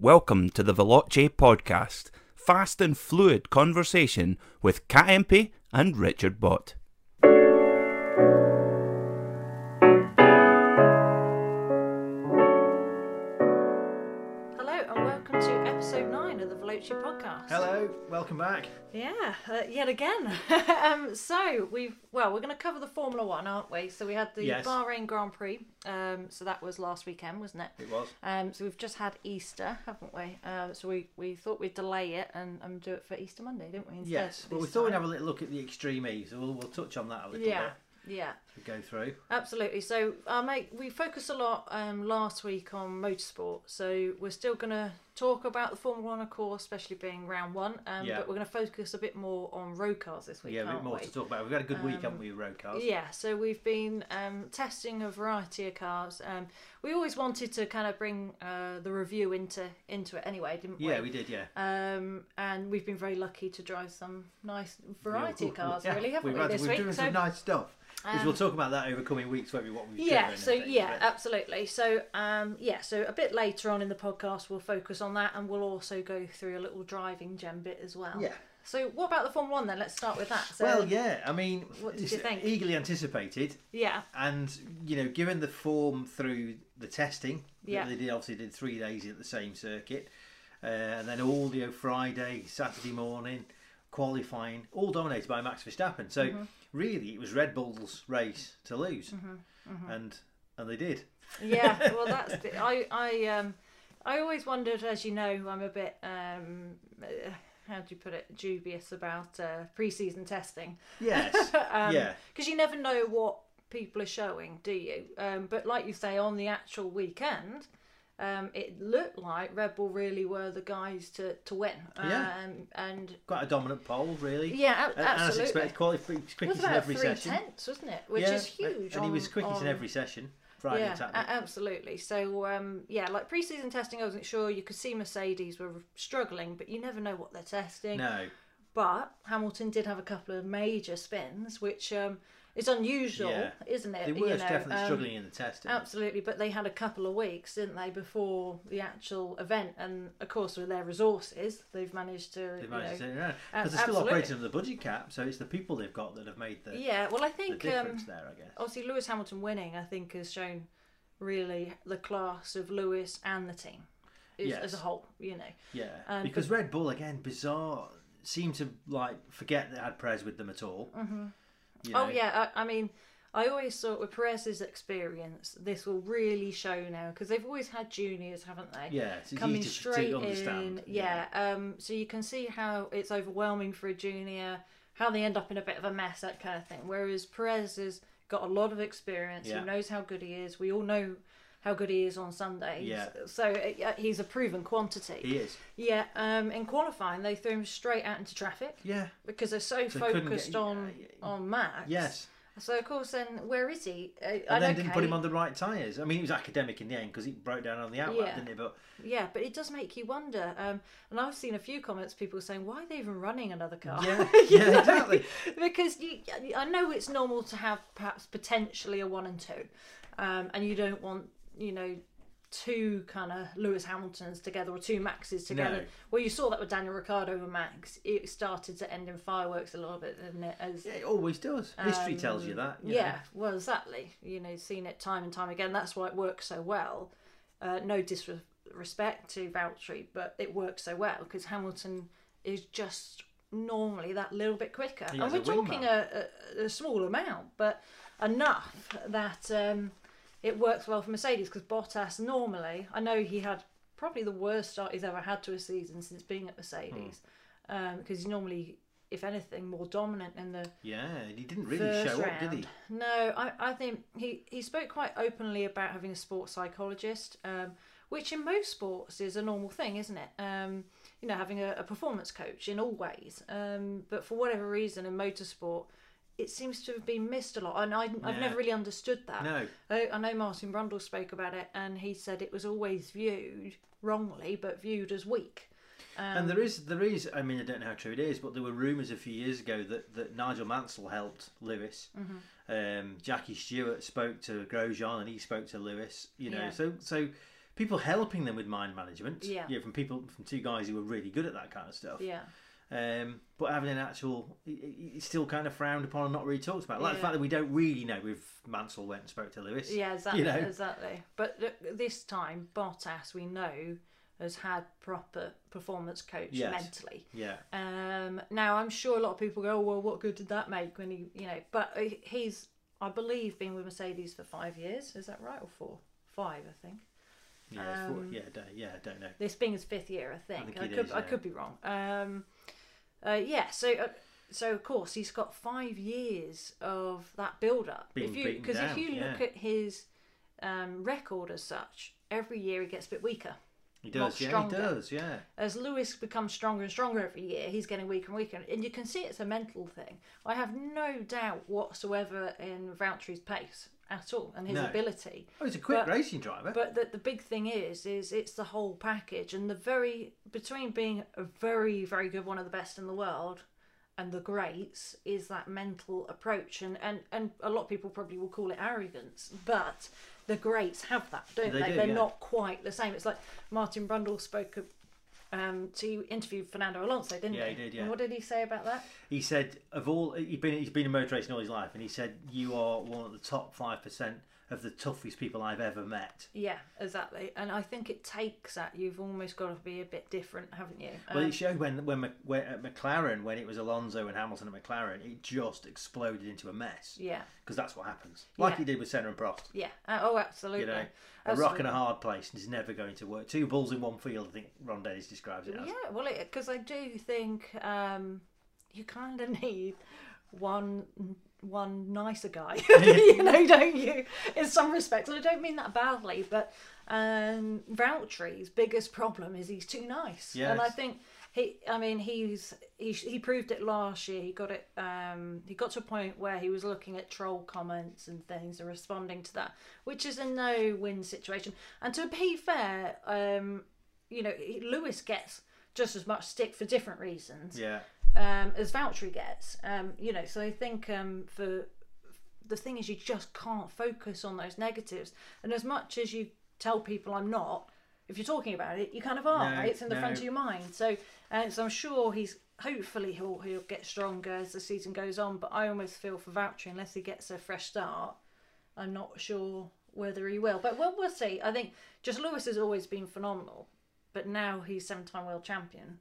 Welcome to the Veloce podcast, fast and fluid conversation with Kat Impey and Richard Bott. Welcome back. Yeah, uh, yet again. um, so we've well, we're going to cover the Formula One, aren't we? So we had the Yes. Bahrain Grand Prix. Um, so that was last weekend, wasn't it? It was. Um, so we've just had Easter, haven't we? Uh, so we, we thought we'd delay it and, and do it for Easter Monday, didn't we? Instead Yes, but we thought we'd have a little look at the Extreme E, so we'll, we'll touch on that a little yeah, bit yeah. go through. Absolutely. So, uh, mate, we focused a lot um, last week on motorsport. So we're still going to talk about the Formula One, of course, especially being round one. Um, Yeah. But we're going to focus a bit more on road cars this week. yeah, a bit more we? to talk about. We've had a good week, haven't we, with road cars? Yeah, so we've been um, testing a variety of cars. Um, we always wanted to kind of bring uh, the review into into it anyway, didn't we? Yeah, we did, yeah. Um, and we've been very lucky to drive some nice variety Yeah, of cars, yeah, really, haven't we've we, had- this we've week? doing So- some nice stuff. Because Um, we'll talk about that over coming weeks, won't we, what we've yeah so yeah but- absolutely so um yeah so a bit later on in the podcast we'll focus on that and we'll also go through a little driving gem bit as well Yeah. so what about the formula one then let's start with that so Well, yeah, I mean, What did it's you think? eagerly anticipated, yeah and you know, given the form through the testing, Yeah. they did obviously did three days at the same circuit, uh, and then all the Friday, Saturday morning, qualifying, all dominated by Max Verstappen. So Mm-hmm. Really, it was Red Bull's race to lose, Mm-hmm. and and they did. yeah well that's the, i i um i always wondered as you know i'm a bit um uh, how do you put it dubious about uh, pre-season testing Yes, um, yeah, because you never know what people are showing, do you? Um, but like you say, on the actual weekend, um, it looked like Red Bull really were the guys to, to win. Yeah. Um, and quite a dominant pole, really. yeah, a- And as expected, was quickest in every three session. tenths, wasn't it? Which yeah, is huge. and he was quickest on- in every session. Friday yeah, Saturday. absolutely. So um, yeah, like pre-season testing, I wasn't sure. You could see Mercedes were struggling, but you never know what they're testing. no, But Hamilton did have a couple of major spins, which um, is unusual, Yeah. isn't it? they You were know, definitely um, struggling in the testing. Absolutely, but they had a couple of weeks, didn't they, before the actual event? And of course, with their resources, they've managed to. They you managed know, to turn it around because they're still absolutely. operating under the budget cap, so it's the people they've got that have made the, yeah, well, I think the difference um, there. I guess. obviously Lewis Hamilton winning, I think, has shown really the class of Lewis and the team is, Yes. as a whole. You know, Yeah, um, because Red Bull again, bizarre, seemed to like forget they had Perez with them at all. Mm-hmm. Oh yeah, I, I mean, I always thought with Perez's experience, this will really show now because they've always had juniors, haven't they? Yeah, it's coming easy to, straight to understand. in. Yeah. Um. So you can see how it's overwhelming for a junior, how they end up in a bit of a mess, that kind of thing. Whereas Perez has got a lot of experience. Yeah. He knows how good he is. We all know how good he is on Sundays. Yeah. So uh, he's a proven quantity. he is. Yeah. Um. In qualifying, they threw him straight out into traffic Yeah. because they're so they focused get- on yeah, on Max. Yes. So of course, then where is he? Uh, And then didn't put him on the right tyres. I mean, he was academic in the end because he broke down on the outlap, Yeah. didn't he? But Yeah, but it does make you wonder. Um, and I've seen a few comments, people saying, "Why are they even running another car?" yeah, yeah, exactly. because you, I know it's normal to have perhaps potentially a one and two, um, and you don't want you know two kind of Lewis Hamiltons together or two Maxes together. No. Well, you saw that with Daniel Ricciardo and Max. It started to end in fireworks a little bit, didn't it? As Yeah, it always does. History tells you um, that. you yeah, know. well, exactly. You know, seen it time and time again. That's why it works so well. Uh, no disrespect to Valtteri, but it works so well because Hamilton is just normally that little bit quicker. He and we're a talking a, a, a small amount, but enough that um, it works well for Mercedes because Bottas normally, I know he had probably the worst start he's ever had to a season since being at Mercedes because he's normally, if anything, more dominant in the Yeah, he didn't really show up, round. did he? No, I, I think he, he spoke quite openly about having a sports psychologist, um, which in most sports is a normal thing, isn't it? Um, you know, having a, a performance coach in all ways. Um, but for whatever reason in motorsport, it seems to have been missed a lot, and I, I've Yeah. never really understood that. No. I, I know Martin Brundle spoke about it, and he said it was always viewed wrongly, but viewed as weak. Um, and there is, there is. I mean, I don't know how true it is, but there were rumours a few years ago that, that Nigel Mansell helped Lewis. Mm-hmm. Um, Jackie Stewart spoke to Grosjean, and he spoke to Lewis. You know, Yeah. so so people helping them with mind management. Yeah. from people from two guys who were really good at that kind of stuff. Yeah. Um, but having an actual, it- it- it's still kind of frowned upon and not really talked about. Like the fact that we don't really know if Mansell went and spoke to Lewis. Yeah, exactly, You know? exactly. But th- this time, Bottas, we know, has had proper performance coach Yes. mentally. Yeah. Um, now, I'm sure a lot of people go, oh, well, what good did that make when he, you know, but he's, I believe, been with Mercedes for five years. Is that right? Or four? Five, I think. Yeah. it's four- Um, yeah. Don't, yeah. I don't know. This being his fifth year, I think. think I, could, is, I could be wrong. Um, uh, yeah, so uh, so of course he's got five years of that build up. Being If you because if you look yeah. at his um, record as such, every year he gets a bit weaker. He does. Yeah. stronger. He does. Yeah. As Lewis becomes stronger and stronger every year, he's getting weaker and weaker, and you can see it's a mental thing. I have no doubt whatsoever in Valtteri's pace at all and his No. ability. Oh, he's a quick But- racing driver. But the, the big thing is, is it's the whole package and the very between being a very very good one of the best in the world and the greats is that mental approach and and and a lot of people probably will call it arrogance, but the greats have that, don't They they? do, They're yeah. not quite the same. It's like Martin Brundle spoke. Um, to interview Fernando Alonso, didn't Yeah, he? did, yeah. And what did he say about that? He said of all he's been he's been in motor racing all his life, and he said you are one of the top five percent of the toughest people I've ever met. Yeah, exactly. And I think it takes that. You've almost got to be a bit different, haven't you? Well, Um, it showed when when, Mc- when at McLaren when it was Alonso and Hamilton at McLaren, it just exploded into a mess yeah, because that's what happens, like Yeah. he did with Senna and Prost. yeah. Uh, oh, absolutely. You know, a rock and a hard place is never going to work. Two bulls in one field, I think Ron Dennis describes it as. Yeah, well, because I do think um, you kind of need one one nicer guy, you know, don't you? In some respects, and I don't mean that badly, but um, Valtteri's biggest problem is he's too nice, and I think he, I mean, he's he he proved it last year. He got it. Um, he got to a point where he was looking at troll comments and things and responding to that, which is a no-win situation. And to be fair, um, you know, Lewis gets just as much stick for different reasons Yeah, um, as Valtteri gets. Um, you know, so I think um, for the thing is, you just can't focus on those negatives. And as much as you tell people I'm not, if you're talking about it, you kind of are. No, right? It's in the front of your mind. So, uh, so I'm sure he's hopefully he'll he'll get stronger as the season goes on. But I almost feel for Valtteri, unless he gets a fresh start, I'm not sure whether he will. But we'll, we'll see. I think just Lewis has always been phenomenal, but now he's seven-time world champion.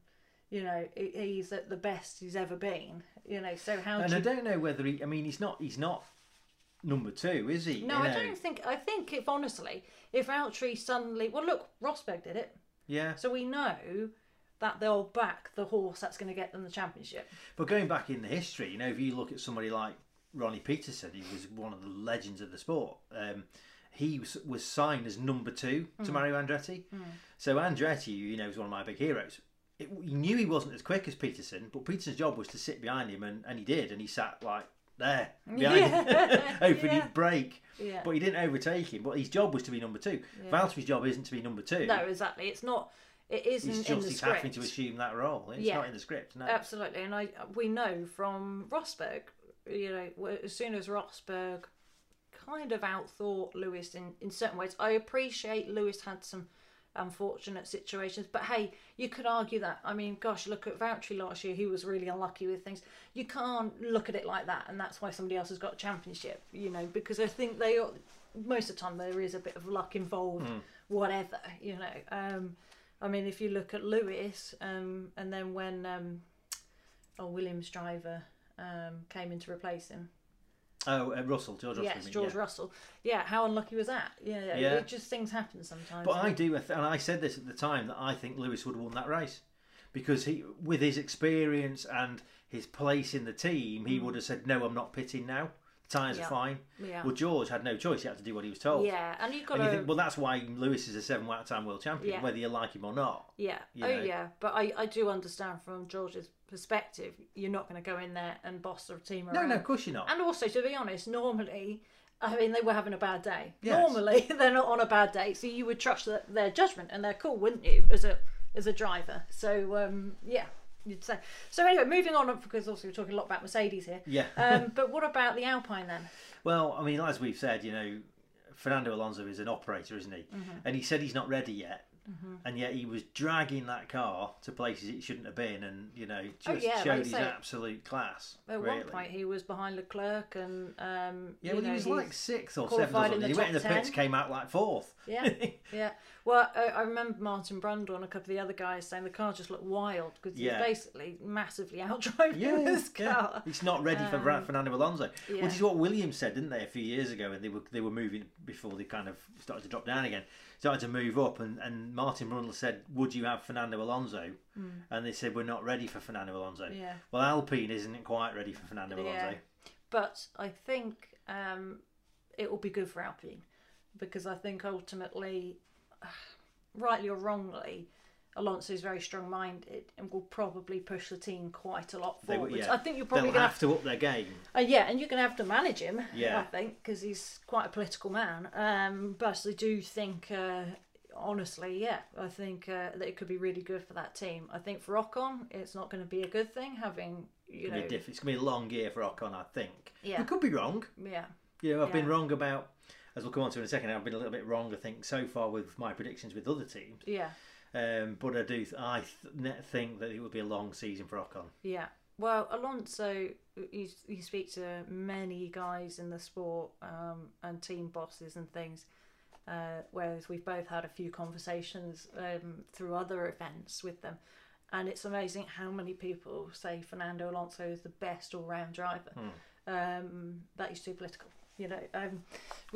You know, he's at the best he's ever been. You know, so how and do I you don't know whether he. I mean, he's not. He's not number two, is he? No, You I know? don't think. I think if honestly, if Valtteri suddenly, well, look, Rosberg did it, Yeah, so we know that they'll back the horse that's going to get them the championship. But going back in the history, you know, if you look at somebody like Ronnie Peterson, he was one of the legends of the sport. Um, he was, was signed as number two Mm. to Mario Andretti. So Andretti, you know, is one of my big heroes. It, he knew he wasn't as quick as Peterson, but Peterson's job was to sit behind him, and, and he did, and he sat like there behind him, Yeah. hoping Yeah. he'd break. Yeah. But he didn't overtake him. But his job was to be number two. Valtteri's job isn't to be number two. No, exactly. It's not. It isn't he's in just the he's script. having to assume that role. It's Yeah. not in the script. No. Absolutely, and I we know from Rosberg, you know, as soon as Rosberg kind of outthought Lewis in in certain ways. I appreciate Lewis had some unfortunate situations, but hey, you could argue that. I mean, gosh, look at Valtteri last year; he was really unlucky with things. You can't look at it like that, and that's why somebody else has got a championship. You know, because I think they most of the time there is a bit of luck involved, whatever. You know. Um, I mean, if you look at Lewis, um, and then when um, oh Williams driver um, came in to replace him, Oh, uh, Russell, George Russell. yes, George yeah. Russell. Yeah, how unlucky was that? Yeah, yeah. Yeah. It just things happen sometimes. But I do, and I said this at the time that I think Lewis would have won that race because he, with his experience and his place in the team, he would have said, "No, I'm not pitting now. Tyres. Yeah. are fine." Yeah. Well, George had no choice; he had to do what he was told. yeah, and you've got And you think, well, that's why Lewis is a seven-time world champion, Yeah. whether you like him or not. yeah. you Oh know. yeah. But I, I do understand from George's perspective, you're not going to go in there and boss the team around. no, no, of course you're not. And also, to be honest, normally, I mean, they were having a bad day. Yes. Normally, they're not on a bad day, so you would trust their, their judgment and their call, wouldn't you, as a as a driver? So, um, yeah, you'd say. So anyway, moving on because also we're talking a lot about Mercedes here. Yeah. Um, but what about the Alpine then? Well, I mean, as we've said, you know, Fernando Alonso is an operator, isn't he? Mm-hmm. And he said he's not ready yet. And yet he was dragging that car to places it shouldn't have been, and you know just Oh, yeah, showed his say, absolute class. At really. one point, he was behind Leclerc, and um, yeah, well, know, he was like sixth or seventh. Or something. he went in the pits, came out like fourth. Yeah, yeah. Well, I, I remember Martin Brundle and a couple of the other guys saying the car just looked wild because Yeah. he's basically massively outdriving Yeah, this yeah. car. It's not ready for Fra- Fernando Alonso, which is what Williams said, didn't they, a few years ago, and they were they were moving before they kind of started to drop down again, started to move up, and, and Martin Brundle said, "Would you have Fernando Alonso?" And they said, "We're not ready for Fernando Alonso." Yeah. Well, Alpine isn't quite ready for Fernando Yeah. Alonso. But I think um, it will be good for Alpine because I think ultimately, rightly or wrongly, Alonso is very strong-minded and will probably push the team quite a lot They will- forward. yeah. I think you're probably going to have to up their game. Uh, yeah, and you're going to have to manage him. Yeah. I think because he's quite a political man. Um, but I do think, uh, honestly, yeah, I think uh, that it could be really good for that team. I think for Ocon, it's not going to be a good thing having you know, diff- it's going to be a long year for Ocon, I think. Yeah. We could be wrong. yeah, You know, I've been wrong about, as we'll come on to in a second, I've been a little bit wrong, I think, so far with my predictions with other teams. yeah, Um, but I do, th- I th- think that it would be a long season for Ocon. yeah. Well, Alonso, you, you speak to many guys in the sport um, and team bosses and things. Uh, whereas we've both had a few conversations um, through other events with them, and it's amazing how many people say Fernando Alonso is the best all-round driver. Um, that is too political, you know. Um,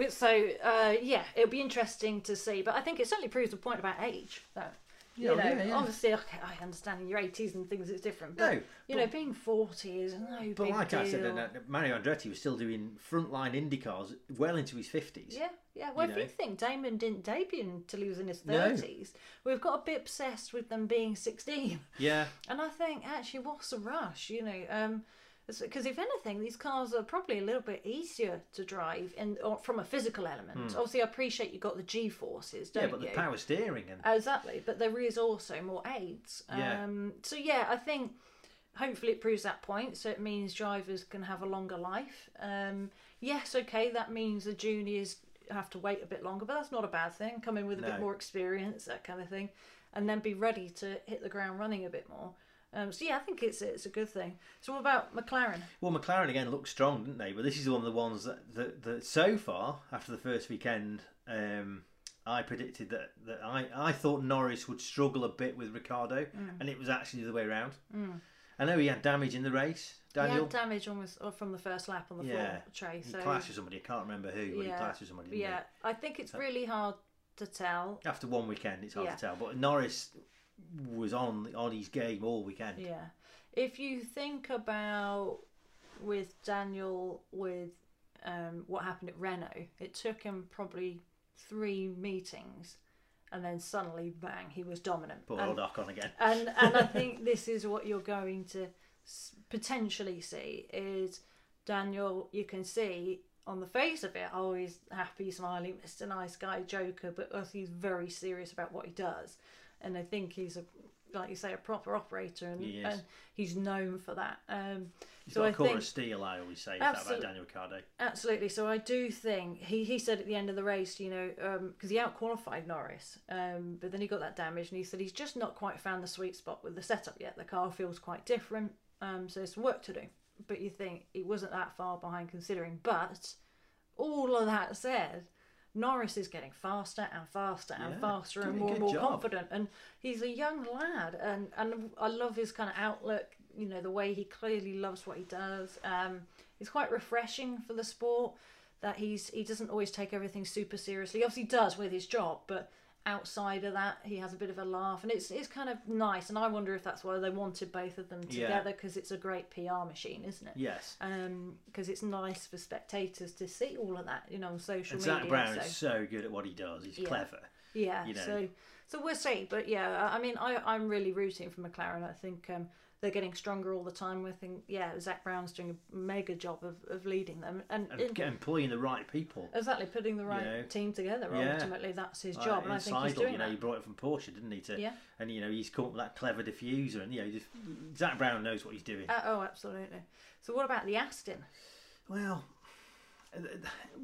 so uh, yeah, it'll be interesting to see, but I think it certainly proves the point about age. That you Yeah, know, yeah, yeah. obviously, okay, I understand in your eighties and things it's different, but No, you know, being forty is no But big like deal. I said, uh, Mario Andretti was still doing frontline Indy cars well into his 50s. Yeah, yeah. Well, you if you think Damon didn't debut until he was in his 30s, No. we've got a bit obsessed with them being sixteen. Yeah, And I think actually, what's the rush? You know, um, because if anything, these cars are probably a little bit easier to drive, and or from a physical element. Obviously, I appreciate you got the G forces, Hmm. yeah, don't but you? the power steering and Exactly, but there is also more aids. Yeah. Um, so yeah, I think hopefully it proves that point. So it means drivers can have a longer life. Um, yes, okay, that means the juniors have to wait a bit longer, but that's not a bad thing. Come in with a bit more experience, that kind of thing, and then be ready to hit the ground running a bit more. Um, so yeah, I think it's it's a good thing. So what about McLaren? Well, McLaren again looked strong, didn't they? But this is one of the ones that, that, that so far, after the first weekend, um, I predicted that, that I, I thought Norris would struggle a bit with Ricciardo, and it was actually the other way around. I know he had damage in the race, He had damage almost from the first lap on the Yeah. floor tray. He So clashed with somebody, I can't remember who, but he clashed with somebody. didn't he? yeah, I think it's really hard to tell. After one weekend, it's hard Yeah. to tell. But Norris was on on his game all weekend. Yeah. If you think about with Daniel with um, what happened at Renault, it took him probably three meetings, and then suddenly, bang, he was dominant. Put and, Ocon again. and and I think this is what you're going to potentially see is Daniel. You can see on the face of it, oh, he's happy, smiling, Mr. Nice Guy, Joker, but also he's very serious about what he does, and I think he's a like you say a proper operator, and, He is. and he's known for that. Um, He's so got I a core think of steel, I always say that Absolute- about Daniel Ricciardo. Absolutely. So I do think he, he said at the end of the race, you know, because he outqualified Norris, um, but then he got that damage, and he said he's just not quite found the sweet spot with the setup yet. The car feels quite different, um, so there's some work to do. But you think he wasn't that far behind considering. But all of that said, Norris is getting faster and faster and Yeah, faster and more and more job. confident, and he's a young lad, and and I love his kind of outlook. You know, the way he clearly loves what he does. Um, it's quite refreshing for the sport that he's he doesn't always take everything super seriously. Obviously, he does with his job, but outside of that, he has a bit of a laugh, and it's it's kind of nice. And I wonder if that's why they wanted both of them together because it's a great PR machine, isn't it? Yes. Um, because it's nice for spectators to see all of that, you know, on social And media. Zak Brown so. is so good at what he does. He's Yeah. clever. Yeah, you know. so so we'll see. But yeah, I I mean, I I'm really rooting for McLaren. I think um, they're getting stronger all the time. I think yeah, Zak Brown's doing a mega job of, of leading them and, And employing the right people. exactly putting the right know. team together. Yeah. Ultimately, that's his Like, job, and I think he's doing you know, he brought it from Porsche, didn't he? To, Yeah. And you know, he's caught that clever diffuser, and you know, just, Zak Brown knows what he's doing. Uh, oh, absolutely. So what about the Aston? well,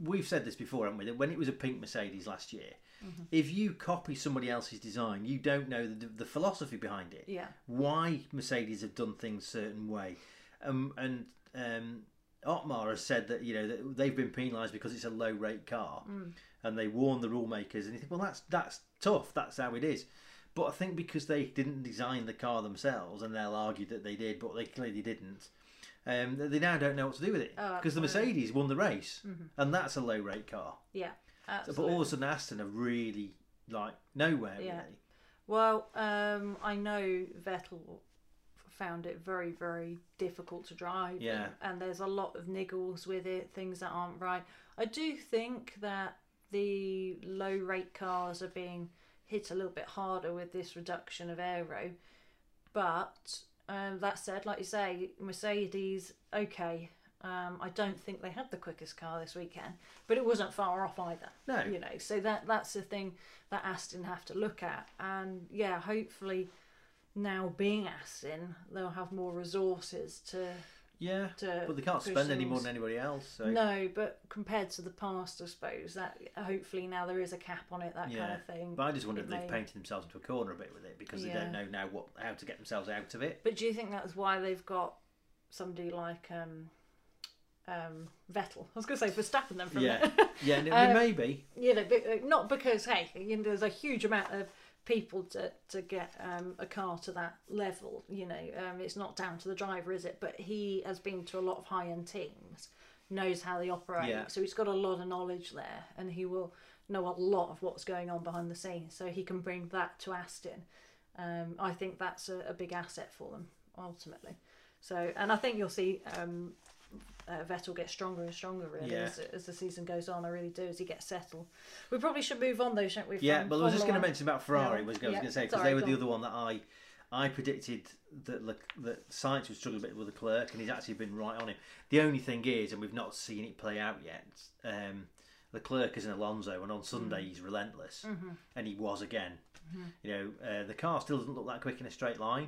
we've said this before, haven't we? That when it was a pink Mercedes last year, Mm-hmm. if you copy somebody else's design, you don't know the, the philosophy behind it. Yeah. Why Mercedes have done things a certain way, um, and um, Otmar has said that you know that they've been penalised because it's a low rake car, Mm. and they warn the rule makers, and you think, well, that's that's tough. That's how it is. But I think because they didn't design the car themselves, and they'll argue that they did, but they clearly didn't. Um, they now don't know what to do with it Oh, because the. Mercedes won the race, and that's a low rake car. Yeah. So-. But all of a sudden, Aston are really like nowhere Yeah. really. Well, um, I know Vettel found it very, very difficult to drive. Yeah. And, and there's a lot of niggles with it, things that aren't right. I do think that the low rake cars are being hit a little bit harder with this reduction of aero. But um, that said, like you say, Mercedes, okay. Um, I don't think they had the quickest car this weekend, but it wasn't far off either. No. you know, so that that's the thing that Aston have to look at, and yeah, hopefully now being Aston, they'll have more resources to. Yeah, To but they can't spend any more than anybody else. So No, but compared to the past, I suppose that hopefully now there is a cap on it, that yeah, kind of thing. but I just wonder It if they've may- painted themselves into a corner a bit with it because they don't know now what how to get themselves out of it. But do you think that's why they've got somebody like um, um, Vettel? I was going to say Verstappen then from Yeah, yeah, no, Um, maybe. you know, uh, not because hey, you know, there's a huge amount of people to to get um, a car to that level. You know, um, it's not down to the driver, is it? But he has been to a lot of high end teams, knows how they operate, Yeah. so he's got a lot of knowledge there, and he will know a lot of what's going on behind the scenes, so he can bring that to Aston. Um, I think that's a, a big asset for them ultimately. So, and I think you'll see um, uh, Vettel get stronger and stronger really Yeah. as, as the season goes on. I really do as he gets settled. We probably should move on though, shouldn't we? Yeah, but I was just going to mention about Ferrari. No. Was, I was Yeah, going to say because they were the on. other one that I I predicted that Le, that Sainz would struggle a bit with Leclerc, and he's actually been right on him. The only thing is, and we've not seen it play out yet. Um, Leclerc is an Alonso, and on Sunday Mm. he's relentless, Mm-hmm. and he was again. You know, uh, the car still doesn't look that quick in a straight line,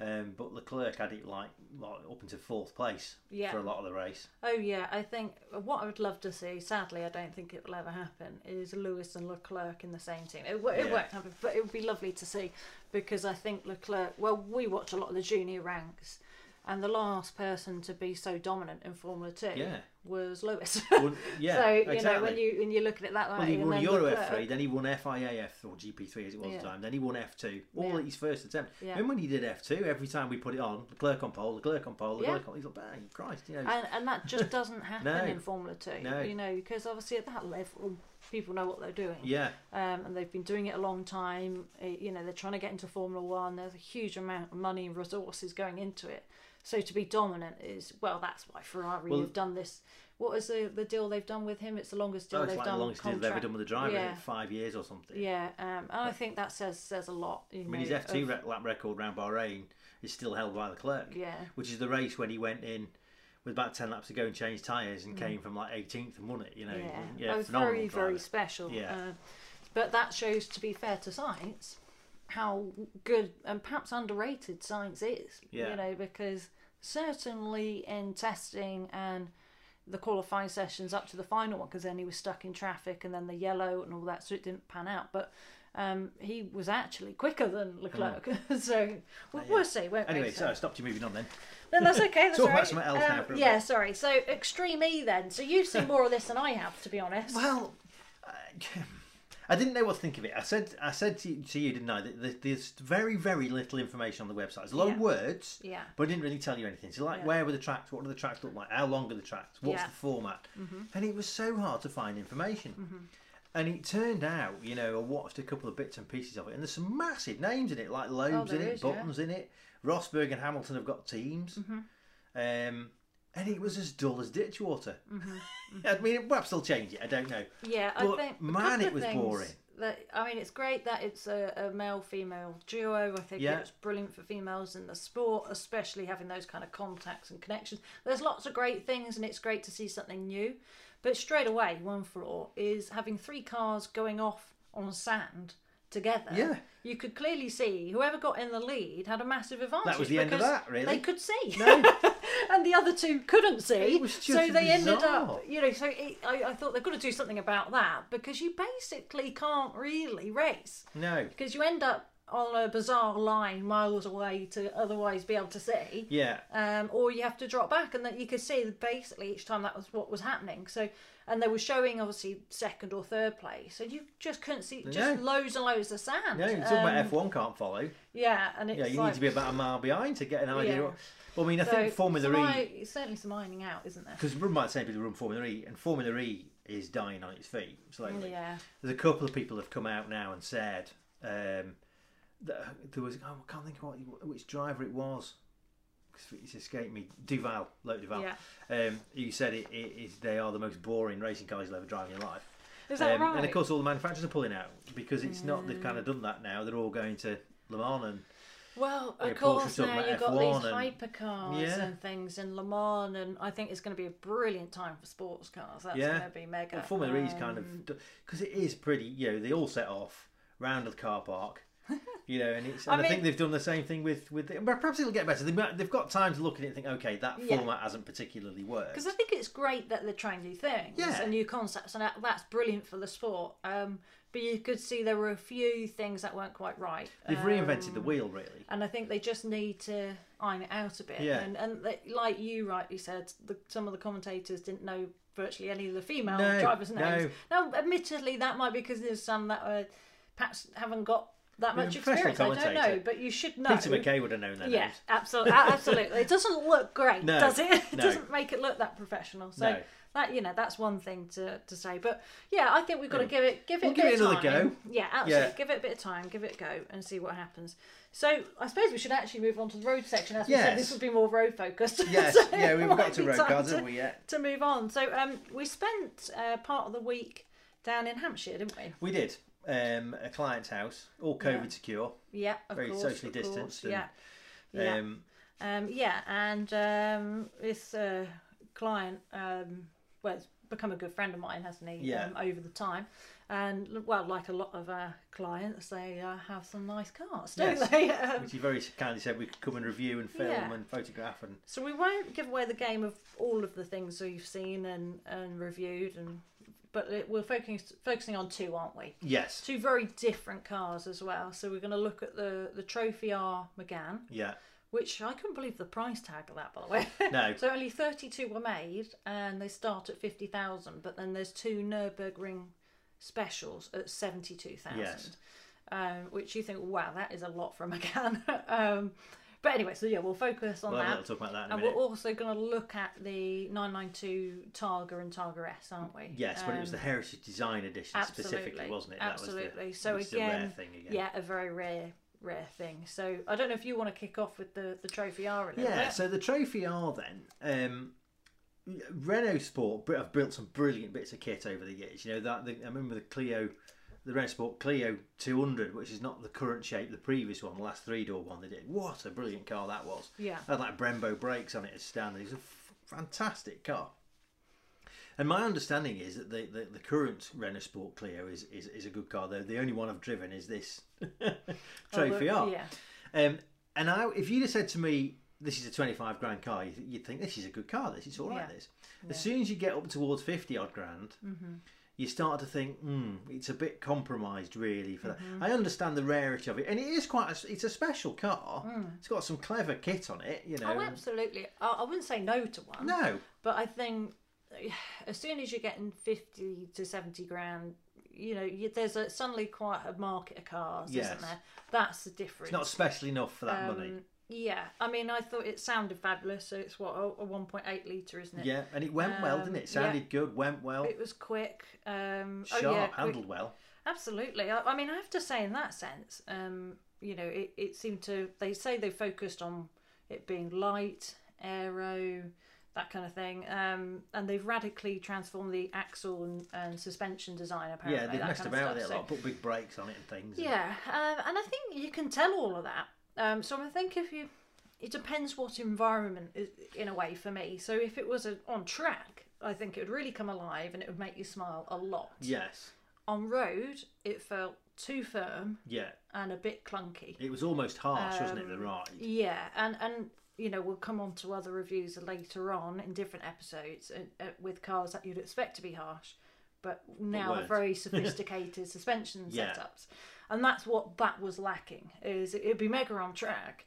um, but Leclerc had it like, like up into fourth place Yeah. for a lot of the race. Oh yeah, I think what I would love to see. Sadly, I don't think it will ever happen. Is Lewis and Leclerc in the same team? It, it Yeah. won't happen, but it would be lovely to see because I think Leclerc. Well, we watch a lot of the junior ranks, and the last person to be so dominant in Formula Two Yeah. Was Lewis. Well, yeah, so you exactly. know when you when you look at it that way, Well, he won then Euro F3, then he won FIAF or GP3 as it was Yeah. at the time. Then he won F2, all Yeah. at his first attempt. Yeah. When he did F2? Every time we put it on, Leclerc on pole, Leclerc on pole, Yeah. Leclerc on. He's like, bang, Christ, you know. and, and that just doesn't happen No. in Formula Two. No. You know, because obviously at that level, people know what they're doing. yeah, um, and they've been doing it a long time. Uh, You know, they're trying to get into Formula One. There's a huge amount of money and resources going into it. So to be dominant is well, that's why Ferrari Well- have done this. What is the the deal they've done with him? It's the longest deal oh, it's they've like done. the longest deal they've ever done with a driver, Yeah. five years or something. Yeah, um, and I think that says says a lot. You I know, mean, his F2 of- lap record round Bahrain is still held by Leclerc, Yeah, which is the race when he went in with about 10 laps to go and changed tyres and came from like 18th and won it, you know. Mm. yeah, yeah it was phenomenal very very special. Yeah. Uh, but that shows, to be fair to Sainz, how good and perhaps underrated Sainz is. Yeah. You know, because certainly in testing and the qualifying sessions up to the final one, because then he was stuck in traffic and then the yellow and all that, so it didn't pan out. But um, he was actually quicker than Leclerc, so we'll, Yeah. we'll see. Won't Anyway, we? so I stopped you moving on then. Then that's okay. That's Talk all about right. something else now Um, a yeah, bit. sorry. So extreme E then. So you've seen more of this than I have, to be honest. Well, I- I didn't know what to think of it. I said, I said to, to you, didn't I? That there's very, very little information on the website. There's a lot of words, Yeah. but it didn't really tell you anything. So, like, Yeah. where were the tracks? What do the tracks look like? How long are the tracks? What's Yeah. Mm-hmm. the format? And it was so hard to find information. And it turned out, you know, I watched a couple of bits and pieces of it, and there's some massive names in it, like Loeb's in Oh, there it, is, yeah. Mm-hmm. Button's in it. Rosberg and Hamilton have got teams. Um, and it was as dull as ditch water. Mm-hmm, I mean, it perhaps they'll change it. I don't know. Yeah, But, I think man, it was boring. That I mean, it's great that it's a, a male-female duo. I think Yeah. it's brilliant for females in the sport, especially having those kind of contacts and connections. There's lots of great things, and it's great to see something new. But straight away, one flaw is having three cars going off on sand together, Yeah. you could clearly see whoever got in the lead had a massive advantage. That was the end of that, really. They could see. No. and the other two couldn't see. It was so just they ended up, you know. So it, I, I thought they've got to do something about that because you basically can't really race No. because you end up on a bizarre line miles away to otherwise be able to see. Yeah. Um, or you have to drop back, and that you could see basically each time that was what was happening. So, and they were showing obviously second or third place, and you just couldn't see just No. loads and loads of sand. No, you're talking Um, about F1 can't follow. Yeah, and it's Yeah, you like, need to be about a mile behind to get an idea. Yeah. What, well, I mean, I so think Formula E, i- certainly some ironing out, isn't there? because by the same people run Formula E, and Formula E is dying on its feet slowly. Yeah. There's a couple of people have come out now and said um, that there was. Oh, I can't think of what, which driver it was. It's escaped me. Duval, Loïc Duval. Yeah. Um, who said it, it is they are the most boring racing cars you'll ever drive in your life. Is that Um, right? And of course, all the manufacturers are pulling out because it's not. They've kind of done that now. They're all going to Le Mans and Well, of Porsche course, now you've got F1 these hypercars Yeah. and things in Le Mans, and I think it's going to be a brilliant time for sports cars. That's Yeah. going to be mega. Well, Formula E is kind Um, of because it is pretty. You know, they all set off round the car park. You know, and it's. I And I, think mean- they've done the same thing with with. The, but perhaps it'll get better. They've, they've got time to look at it and think, okay, that Yeah. format hasn't particularly worked. Because I think it's great that they're trying new things Yeah. and new concepts, and that, that's brilliant for the sport. Um, but you could see there were a few things that weren't quite right. They've Um, reinvented the wheel, really. and I think they just need to iron it out a bit. Yeah. And and they, like you rightly said, the, some of the commentators didn't know virtually any of the female No, drivers' no. names. Now, admittedly, that might be because there's some that uh, perhaps haven't got that much experience. I don't know, but you should know. Peter McKay would have known that. Yeah, names. absolutely, absolutely. It doesn't look great, No, does it? It no. doesn't make it look that professional. So No. that you know, that's one thing to, to say. But yeah, I think we've got to give it give it We'll a give it another time. go. Yeah, absolutely. Yeah. Give it a bit of time, give it a go, and see what happens. So I suppose we should actually move on to the road section. As we said, this would be more road focused. Yes, So yeah, we've got to road cars, haven't we? Yet to move on. So um, we spent uh, part of the week down in Hampshire, didn't we? we did. Um, a client's house, all COVID Yeah. secure. Yeah, of Very course, socially distanced and, Yeah. Yeah. Um, Um, yeah, and um, this uh, client, um, well, it's become a good friend of mine, hasn't he? Yeah. Um, over the time, and well, like a lot of our clients, they uh, have some nice cars, don't Yes. they? Um, which he very kindly said we could come and review and film Yeah. and photograph and so we won't give away the game of all of the things we've seen and, and reviewed, and but we're focusing focusing on two, aren't we? yes, Two very different cars as well. So we're going to look at the the Trophy R Megane, yeah, which I couldn't believe the price tag of that, by the way. no, So only 32 were made and they start at 50,000, but then there's two Nürburgring specials at 72,000. Yes. Um, which you think, wow, that is a lot for a Megane. um, but anyway, so yeah, we'll focus on we'll that. talk about that And we're also going to look at the 992 Targa and Targa S, aren't we? Yes, but it was Um, the Heritage Design Edition specifically, wasn't it? Absolutely. That was the, so again, rare thing again. yeah, a very rare, rare thing. So I don't know if you want to kick off with the, the Trophy R Yeah, bit. so the Trophy R then, um, Renault Sport have built some brilliant bits of kit over the years. You know that the, I remember the Clio, the Renault Sport Clio 200, which is not the current shape, the previous one, the last three door one they did. What a brilliant car that was! Yeah. had like Brembo brakes on it as standard. It's a f- fantastic car. And my understanding is that the, the, the current Renault Sport Clio is, is, is a good car. Though the only one I've driven is this Trophy Oh, R. Yeah. Um, and I, if you'd have said to me, "This is a twenty-five grand car," you'd think this is a good car. This is all right. Yeah. This. As soon as you get up towards fifty odd grand, you start to think, "Hmm, it's a bit compromised, really." For that, mm-hmm. I understand the rarity of it, and it is quite. A, it's a special car. Mm. It's got some clever kit on it, you know. Oh, absolutely. I, I wouldn't say no to one. no, But I think as soon as you're getting 50 to 70 grand, you know, you, there's a, suddenly quite a market of cars, Yes. isn't there? That's the difference. it's not special enough for that um, money. Um, Yeah. I mean, I thought it sounded fabulous. So it's what, a, a 1.8 litre, isn't it? Yeah, and it went well, didn't Um, it? It sounded good, went well, It was quick. Um, sharp, oh, yeah, quick. handled well. Absolutely. I, I mean, I have to say, in that sense, um, you know, it, it seemed to. They say they focused on it being light, aero, that kind of thing, um, and they've radically transformed the axle and, and suspension design. Apparently, Yeah, they've messed about with it a lot, put big brakes on it and things. So, and- yeah, um, and I think you can tell all of that. Um, so I think if you, it depends what environment is in a way for me. So if it was a, on track, I think it would really come alive and it would make you smile a lot Yes. on road it felt too firm Yeah, and a bit clunky. it was almost harsh, wasn't it? The Um, ride. Yeah, and and you know we'll come on to other reviews later on in different episodes uh, uh, with cars that you'd expect to be harsh, but now are very sophisticated suspension Yeah. setups, and that's what that was lacking. Is it'd be mega on track.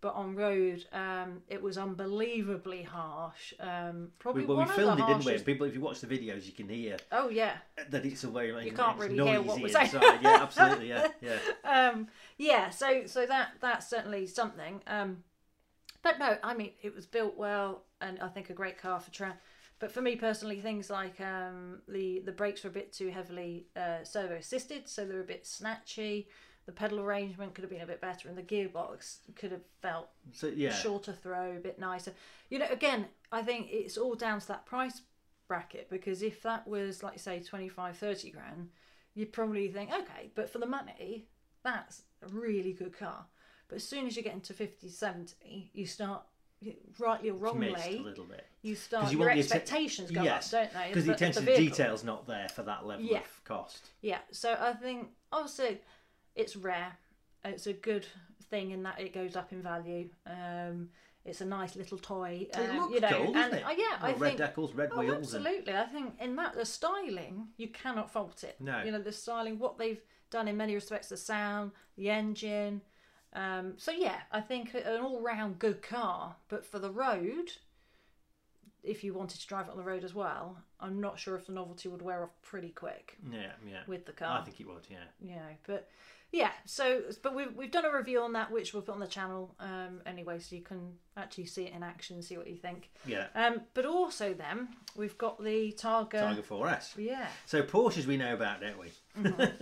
But on road, um, it was unbelievably harsh. Um, probably We, well, one we of filmed the it, didn't we? harshest. People, if you watch the videos, you can hear Oh yeah, that it's a very You can't really hear noisy what we're inside. saying. yeah, absolutely. Yeah, yeah. um, yeah, so so that that's certainly something. Um, but no, I mean it was built well, and I think a great car for track. But for me personally, things like um, the the brakes were a bit too heavily uh, servo assisted, so they were a bit snatchy. The pedal arrangement could have been a bit better, and the gearbox could have felt So yeah, shorter throw, a bit nicer. You know, again, I think it's all down to that price bracket because if that was, like, say, 25, 30 grand, you'd probably think, okay, but for the money, that's a really good car. But as soon as you get into 50, 70, you start, rightly or missed a wrongly, little bit. you start, you your want the atten- expectations go yes, up, don't they? Because the attention to vehicle. detail's not there for that level Yeah. of cost. Yeah, so I think obviously it's rare. It's a good thing in that it goes up in value. Um, it's a nice little toy. It um, looks you know, cool, and doesn't it? uh, yeah, I Well, red think decals, red oh, wheels, and absolutely. I think in that the styling you cannot fault it. No. you know the styling, what they've done in many respects, the sound, the engine. Um, so yeah, I think an all-round good car. But for the road, if you wanted to drive it on the road as well, I'm not sure if the novelty would wear off pretty quick yeah, yeah. with the car I think it would. Yeah. Yeah, but yeah so but we've, we've done a review on that which we'll put on the channel um anyway so you can actually see it in action see what you think Yeah. um but also then we've got the targa, Tiger 4S. yeah So Porsches we know about, don't we?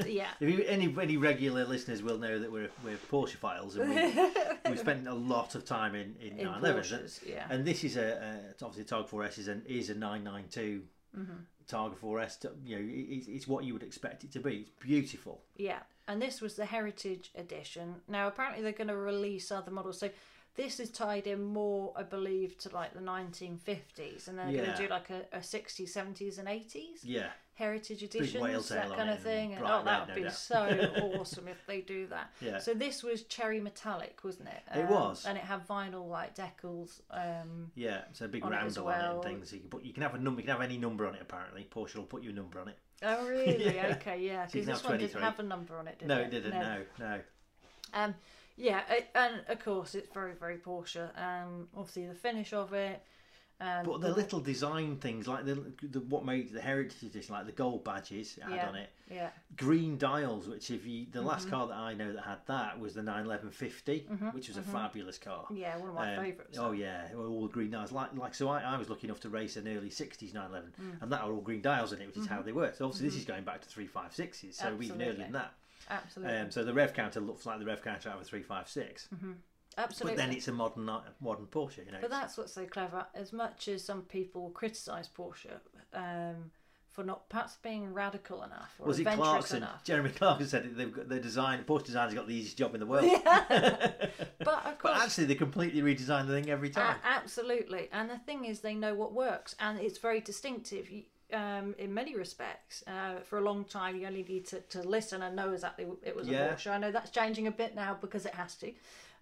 yeah If you, any any regular listeners will know that we're we're Porsche files and we, we've spent a lot of time in in, in 911s. Porsches, yeah And this is a, a it's obviously Targa 4S is an is a 992 Mm-hmm. Targa 4S. You know, it's- it's what you would expect it to be. It's beautiful. yeah and this was the heritage edition now apparently they're going to release other models so this is tied in more i believe to like the 1950s and they're going Yeah. to do like a, a 60s 70s and 80s Yeah. heritage editions, tail that on kind it of and thing. And, bright oh, that would no be doubt. so awesome if they do that. Yeah. So this was cherry metallic, wasn't it? It was. and it had vinyl like decals. Um, Yeah, so a big On it round as on it well. and things. You can put you can have a number. You can have any number on it. Apparently, Porsche will put you a number on it. oh really? Yeah. Okay, yeah. So you Because can this have one didn't 23. have a number on it, did no, it? it didn't. No, no. Um, yeah, it, and of course it's very, very Porsche. Um, obviously the finish of it. Um, But the little design things, like the, the what made the heritage edition, like the gold badges it had Yeah. on it, yeah, green dials. Which, if you the last Mm-hmm. car that I know that had that was the 91150, which was a fabulous car. yeah, one of my Um, favourites. Oh yeah, all the green dials. Like like so, I, I was lucky enough to race an early '60s 911, Mm. and that were all green dials in it, which is Mm-hmm. how they work. So obviously, this is going back to 356s, so even earlier than that. Absolutely, Um, so the rev counter looks like the rev counter out of a 356, absolutely. but then it's a modern modern Porsche. You know, But that's what's so clever. As much as some people criticise Porsche um, for not perhaps being radical enough or was it Clarkson? enough, Jeremy Clarkson said that they've got their design. Porsche design's got the easiest job in the world. but of course, But actually, they completely redesign the thing every time. absolutely. And the thing is, they know what works, and it's very distinctive. You- Um, in many respects, uh, for a long time, you only need to, to listen and know exactly it was a. Porsche. I know that's changing a bit now because it has to,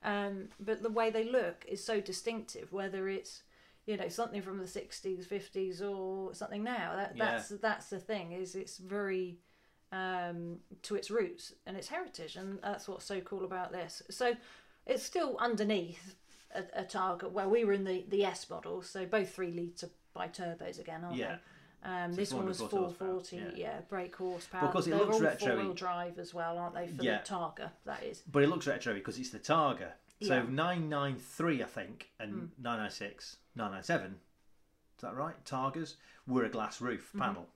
um, but the way they look is so distinctive. Whether it's you know something from the sixties, fifties, or something now, that, Yeah. that's that's the thing. Is it's very um, to its roots and its heritage, and that's what's so cool about this. So it's still underneath a, a target where we were in the the S model, so both three litre by turbos again, aren't Yeah. they? Um, this one was 440 horsepower, yeah. yeah. brake horsepower. Because it They're looks all retro-y. four-wheel drive as well, aren't they? For Yeah. the Targa, that is. But it looks retro because it's the Targa. So Yeah. Hmm. 993, I think, and 996, 997, is that right? Targas were a glass roof Mm-hmm. panel,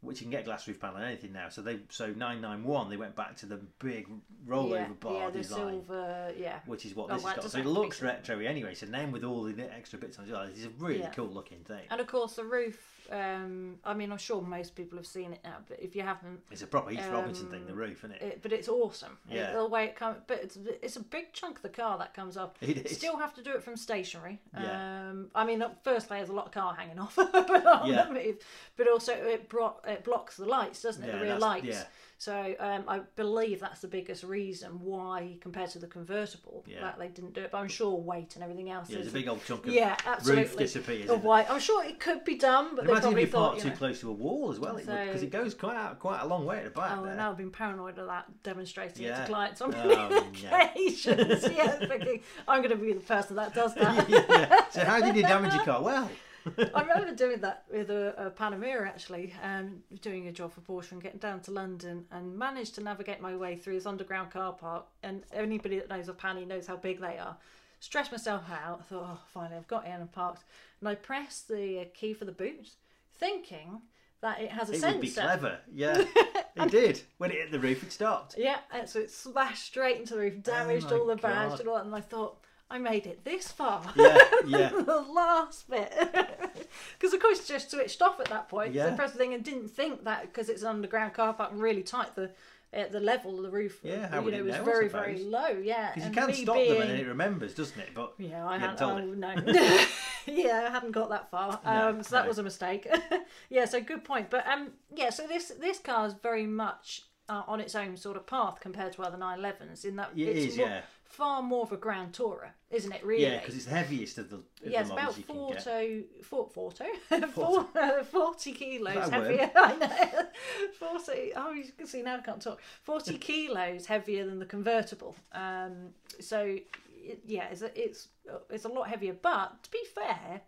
which you can get a glass roof panel on anything now. So they so 991, they went back to the big rollover yeah, bar yeah, the design. silver, yeah. Which is what Oh, this well, has got. So it looks retro anyway. So then with all the extra bits on it, it's a really Yeah. cool looking thing. And of course, the roof Um, I mean, I'm sure most people have seen it now, but if you haven't, It's a proper Heath Robinson Um, thing, the roof, isn't it? it, but it's awesome. It- Yeah. the way it comes, but it's it's a big chunk of the car that comes off. It is. Still have to do it from stationary. Yeah. Um, I mean, at first there's a lot of car hanging off, but, on Yeah. move. but also it, bro- it blocks the lights, doesn't it? Yeah, the rear lights. yeah. So um, I believe that's the biggest reason why, compared to the convertible, Yeah. that they didn't do it. But I'm sure weight and everything else. Yeah, there's is a big old chunk of yeah, absolutely. roof disappears. Of white. I'm sure it could be done, but they Imagine if probably you thought, you too know, close to a wall as well, because So- it goes quite out, quite a long way at the back Oh, there. and I've been paranoid of that, demonstrating it to clients on Um, many yeah. occasions. yeah, thinking I'm going to be the person that does that. yeah. So how did you damage your car? Well, I remember doing that with a, a Panamera actually, um, doing a job for Porsche and getting down to London and managed to navigate my way through this underground car park. And anybody that knows of Panny knows how big they are. Stressed myself out. I thought, oh, finally, I've got in and parked. And I pressed the uh, key for the boot, thinking that it has a it sensor. would be clever. Yeah, it did. When it hit the roof, it stopped. Yeah, and so it smashed straight into the roof, damaged Oh all the badge and all that. And I thought, I made it this far. Yeah, yeah. the last bit. Because, of course, just switched off at that point. So Yeah. I pressed the thing and didn't think that because it's an underground car park and really tight, the at the level of the roof Yeah, how you know, it was know, very, very low. Yeah. Because you can stop being... them and then it remembers, doesn't it? But Yeah, I hadn't. Oh, it. no. yeah, I hadn't got that far. No, Um, so that no. was a mistake. yeah, so good point. But um, yeah, so this this car is very much uh, on its own sort of path compared to other 911s in that It it's is, more, yeah. Far more of a Grand Tourer, isn't it? Really? yeah, because it's the heaviest of the, of Yeah, it's the about models you can get. forty, four, forty, uh, 40 kilos Is that a word? heavier. I know. 40, oh, you can see now I can't talk. 40 kilos heavier than the convertible. Um, so, it, yeah, it's a, it's, it's a lot heavier. But to be fair,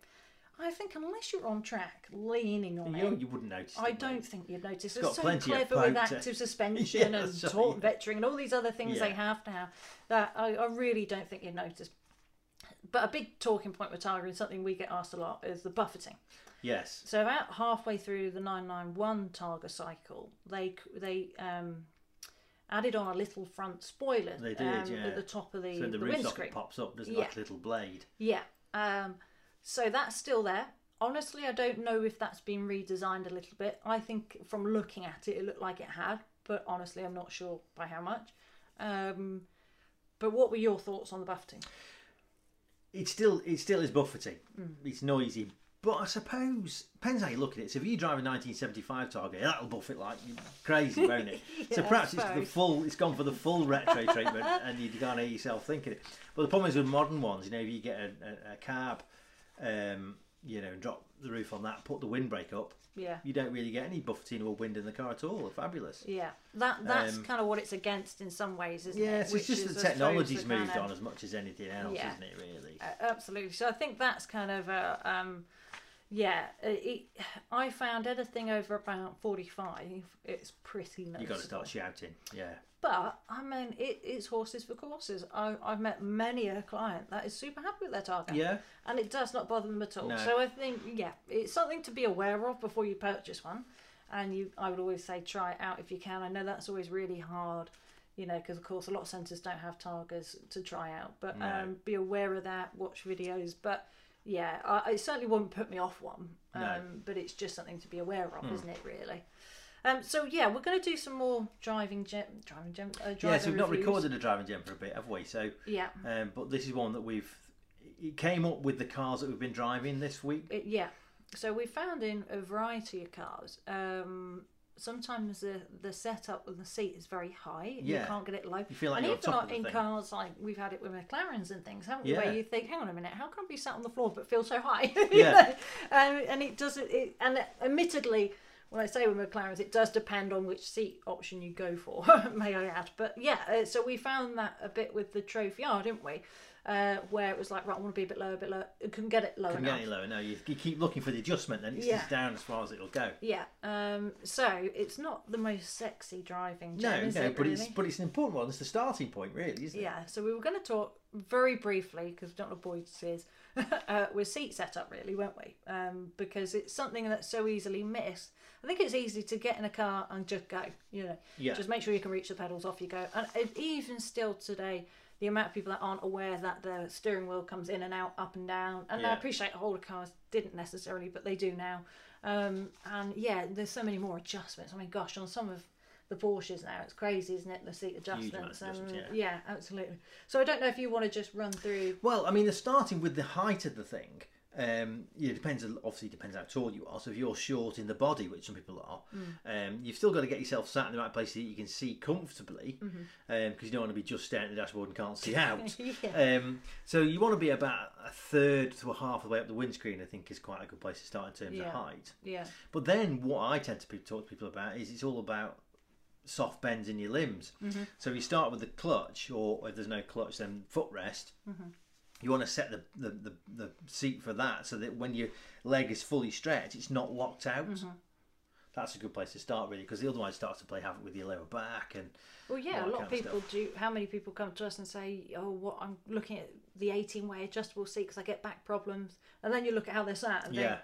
I think unless you're on track leaning on You, it, you wouldn't notice. I don't think you'd notice. got It's so plenty of clever with active suspension Yeah, and right, torque yeah. vectoring and all these other things they have now that I, I really don't think you'd notice. But a big talking point with Targa and something we get asked a lot is the buffeting. Yes. So about halfway through the 991 Targa cycle, they they um, added on a little front spoiler They did, um, yeah. at the top of the, So the, the roof windscreen. pops up, doesn't it? Yeah. Like a little blade. Yeah. Um, so that's still there. Honestly, I don't know if that's been redesigned a little bit. I think from looking at it, it looked like it had, but honestly, I'm not sure by how much. Um, but what were your thoughts on the buffeting? It still it still is buffeting. Hmm. It's noisy. But I suppose depends how you look at it. So if you drive a 1975 Targa, that'll buff it like crazy, won't it? so perhaps it's the full. It's gone for the full retro treatment, and you can't hear yourself thinking it. But the problem is with modern ones. You know, if you get a, a, a cab, um, you know, and drop the roof on that, put the windbreak up, Yeah. you don't really get any buffeting or wind in the car at all. Fabulous. Yeah, that that's Um, kind of what it's against in some ways, isn't Yeah, it? so it's just the technology's the kind moved of- on as much as anything else, Yeah. isn't it? Really? Uh, absolutely. So I think that's kind of a um, yeah. It, it, I found anything over about forty-five, it's pretty noticeable. You got to start shouting. Yeah. But I mean, it, it's horses for courses. I, I've met many a client that is super happy with their Targa. Yeah. and it does not bother them at all. No. So I think, yeah, it's something to be aware of before you purchase one. And you, I would always say, try it out if you can. I know that's always really hard, you know, because of course a lot of centres don't have Targas to try out. But No. um, be aware of that. Watch videos. But yeah, I, it certainly wouldn't put me off one. Um, No. But it's just something to be aware of, Hmm. isn't it? Really. Um, so yeah, we're going to do some more driving gem, driving gem, uh, driving Yeah, so we've not recorded a driving gem for a bit, have we? So, Yeah, um, but this is one that we've. It came up with the cars that we've been driving this week. It- yeah. So we found in a variety of cars. Um, sometimes the the setup of the seat is very high. Yeah. You can't get it low. You feel like and you're even top on- of the in thing. cars like we've had it with McLarens and things, haven't we? Where you think, hang on a minute, how can I be sat on the floor but feel so high? Yeah. know? and, it does it, it. And admittedly, when I say with McLarens, it does depend on which seat option you go for. may I add? But yeah, uh, so we found that a bit with the Trophy R, didn't we? Uh, where it was like, right, I want to be a bit lower, a bit lower. It couldn't get it low Couldn't enough. get any lower. No, you, you keep looking for the adjustment, then it's Yeah. just down as far as it'll go. Yeah. Um. So it's not the most sexy driving. No, is no, it, but it's really? but it's an important one. It's the starting point, really, isn't it? Yeah. So we were going to talk very briefly because we don't know what Boyd's is uh, with seat setup, really, weren't we? Um. Because it's something that's so easily missed. I think it's easy to get in a car and just go. You know. Yeah. Just make sure you can reach the pedals. Off you go. And it, even still today. The amount of people that aren't aware that the steering wheel comes in and out, up and down, and I appreciate older cars didn't necessarily, but they do now. Um, and yeah, there's so many more adjustments. I mean, gosh, on some of the Porsches now, it's crazy, isn't it? The seat adjustments. amount of adjustments, and, yeah. absolutely. So I don't know if you want to just run through. Well, I mean, they're starting with the height of the thing. Um, yeah, it depends. Obviously, depends how tall you are. So if you're short in the body, which some people are, um, you've still got to get yourself sat in the right place so that you can see comfortably, because you don't want to be just staring at the dashboard and can't see out. Yeah. um, so you want to be about a third to a half of the way up the windscreen. I think is quite a good place to start in terms Yeah. of height. Yeah. But then what I tend to talk to people about is it's all about soft bends in your limbs. So you start with the clutch, or if there's no clutch, then footrest. You want to set the, the, the, the seat for that so that when your leg is fully stretched, it's not locked out. Mm-hmm. That's a good place to start, really, because otherwise it starts to play havoc with your lower back and Well, yeah, a lot of people do. How many people come to us and say, "Oh, what I'm looking at the 18 way adjustable seat because I get back problems," and then you look at how they're sat and Yeah. think,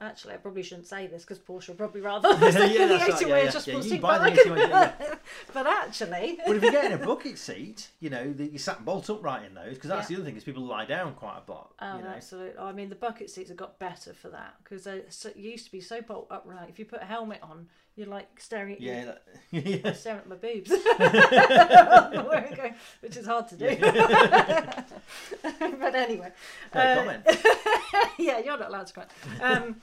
Actually, I probably shouldn't say this because Porsche would probably rather Yeah, the that's right, yeah, way yeah. adjustable Yeah, you seat. buy But, the I 18 way, yeah. but actually, But if you're getting a bucket seat, you know, the, you sat bolt upright in those, because that's Yeah. the other thing is people lie down quite a lot. Oh, you know. absolutely. I mean, the bucket seats have got better for that because they so, used to be so bolt upright. If you put a helmet on, you're like staring at Yeah, that- yeah. staring at my boobs, Where it go- which is hard to do. but anyway, No uh, comment. yeah, you're not allowed to comment. Um,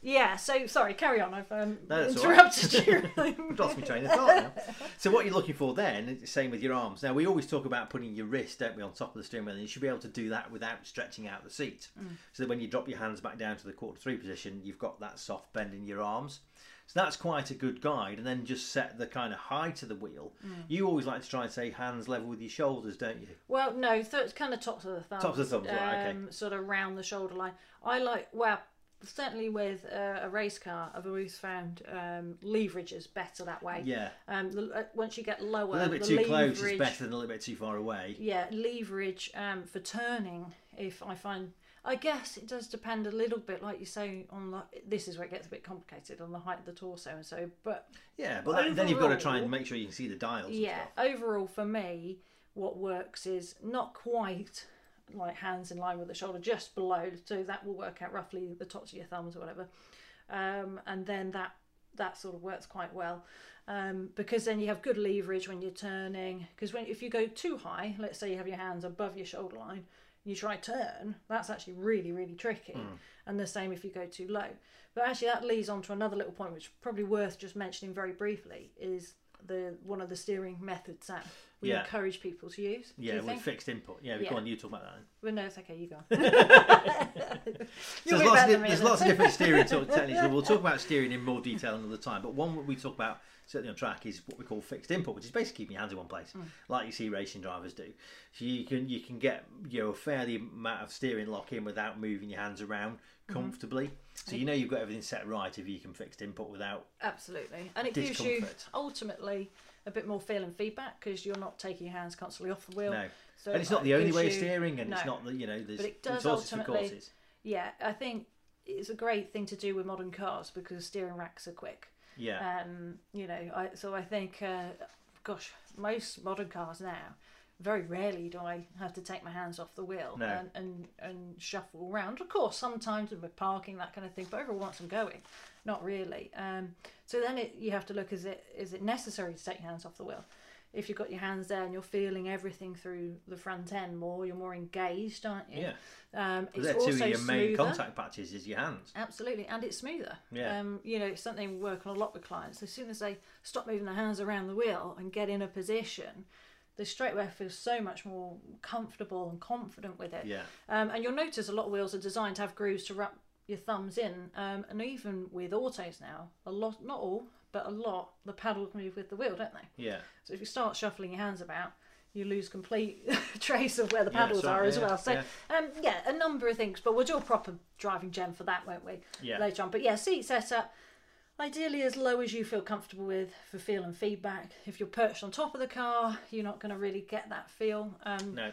yeah, so sorry, carry on. I've um, No, all right. interrupted you. Lost my train of thought now. So what you're looking for then, is the same with your arms. Now we always talk about putting your wrist, don't we, on top of the steering wheel, and you should be able to do that without stretching out the seat. So that when you drop your hands back down to the quarter three position, you've got that soft bend in your arms. So that's quite a good guide, and then just set the kind of height of the wheel. You always like to try and say hands level with your shoulders, don't you? Well, no, th- it's kind of tops of the thumbs. Tops of the thumbs, right, okay. um, Sort of round the shoulder line. I like, well, certainly with uh, a race car, I've always found um, leverage is better that way. Yeah. Um, the, uh, once you get lower, A little bit the too leverage, close is better than a little bit too far away. Yeah, leverage um, for turning. If I find, I guess it does depend a little bit, like you say, on the. This is where it gets a bit complicated on the height of the torso and so. But Yeah, but then, then you've got to try and make sure you can see the dials. yeah, And stuff. overall for me, what works is not quite like hands in line with the shoulder, just below. So that will work out roughly the tops of your thumbs or whatever, um, and then that that sort of works quite well. Um, because then you have good leverage when you're turning. Because when if you go too high, let's say you have your hands above your shoulder line, you try turn, that's actually really really tricky. Hmm. And the same if you go too low. But actually, that leads on to another little point, which is probably worth just mentioning very briefly, is the one of the steering methods that we Yeah. encourage people to use. Yeah, with fixed input. Yeah, Yeah. go on, you talk about that. Then. Well, no, it's okay. You go. So there's lots, of, better di- than me there's lots of different steering techniques. We'll talk about steering in more detail another time. But one we talk about certainly on track is what we call fixed input, which is basically keeping your hands in one place, Mm. like you see racing drivers do. So you can you can get you know a fairly amount of steering lock in without moving your hands around Mm-hmm. comfortably. So you know you've got everything set right if you can fixed input without. Absolutely, and it gives you ultimately a bit more feel and feedback because you're not taking your hands constantly off the wheel. No, So and it's not the only way of steering, and it's not the you know there's But it does there's for courses. Yeah, I think it's a great thing to do with modern cars because steering racks are quick. Yeah, Um, you know, I, so I think, uh, gosh, most modern cars now, very rarely do I have to take my hands off the wheel No. and, and, and shuffle around. Of course, sometimes when we're parking, that kind of thing, but overall, once I'm going, not really. Um, so then it, you have to look, is it is it necessary to take your hands off the wheel? If you've got your hands there and you're feeling everything through the front end more, you're more engaged, aren't you? yeah. Um, Because it's they're two also of your main contact patches is your hands. Absolutely, and it's smoother. Yeah. Um, you know, it's something we work on a lot with clients. As soon as they stop moving their hands around the wheel and get in a position, they straight away feel so much more comfortable and confident with it. Yeah, Um, and you'll notice a lot of wheels are designed to have grooves to wrap your thumbs in. Um, and even with autos now, a lot, not all, but a lot, the paddles move with the wheel, don't they? yeah. So if you start shuffling your hands about, you lose complete trace of where the paddles that's right, are as yeah, well. So yeah. um, yeah, a number of things, but we'll do a proper driving gem for that, won't we? Yeah. Later on. But yeah, seat setup. Ideally, as low as you feel comfortable with for feel and feedback. If you're perched on top of the car, you're not going to really get that feel. Um, No,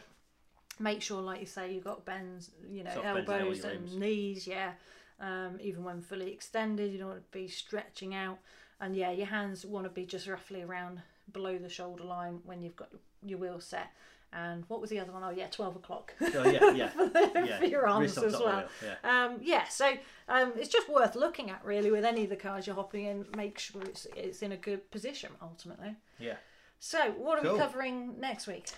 make sure, like you say, you've got bends, you know, Soft bends in all elbows and limbs. knees. Yeah, um, even when fully extended, you don't want to be stretching out. And yeah, your hands want to be just roughly around below the shoulder line when you've got your wheel set. and what was the other one? Oh yeah, twelve o'clock. Oh, yeah, yeah. yeah. for your arms as top of the well. Yeah. Um, yeah, so um, it's just worth looking at really with any of the cars you're hopping in. Make sure it's it's in a good position ultimately. yeah. So what are we covering next week?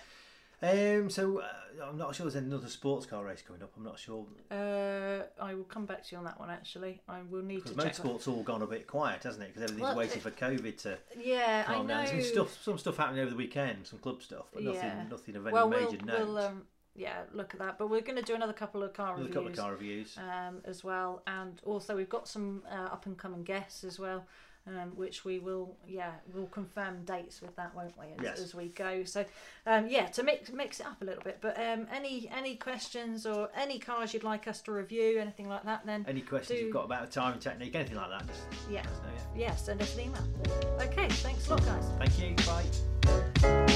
Um, so uh, I'm not sure there's another sports car race coming up. I'm not sure Uh, I will come back to you on that one. Actually, I will need to because motorsport's all gone a bit quiet, hasn't it? Because everything's Well, waiting it- for COVID to Yeah, I calm know. down. Some stuff, some stuff happening over the weekend, some club stuff, but nothing, Yeah. nothing of any well, major we'll, note. we'll um, yeah look at that. But we're going to do another couple of car There's a reviews. couple of car reviews. um, as well, and also we've got some uh, up and coming guests as well, um, which we will yeah we'll confirm dates with that, won't we, as, Yes. as we go. So um, yeah, to mix mix it up a little bit. But um, any any questions or any cars you'd like us to review, anything like that, then Any questions do- you've got about timing technique, anything like that, just yeah let us know, yeah. yeah send us an email. Okay, thanks a lot, guys. Thank you. Bye.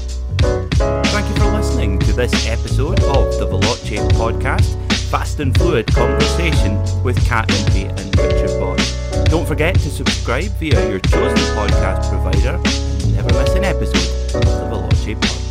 Thank you for listening to this episode of the Veloce podcast, Fast and Fluid Conversation with Kat Impey and Richard Bott. Don't forget to subscribe via your chosen podcast provider and never miss an episode of the Veloce podcast.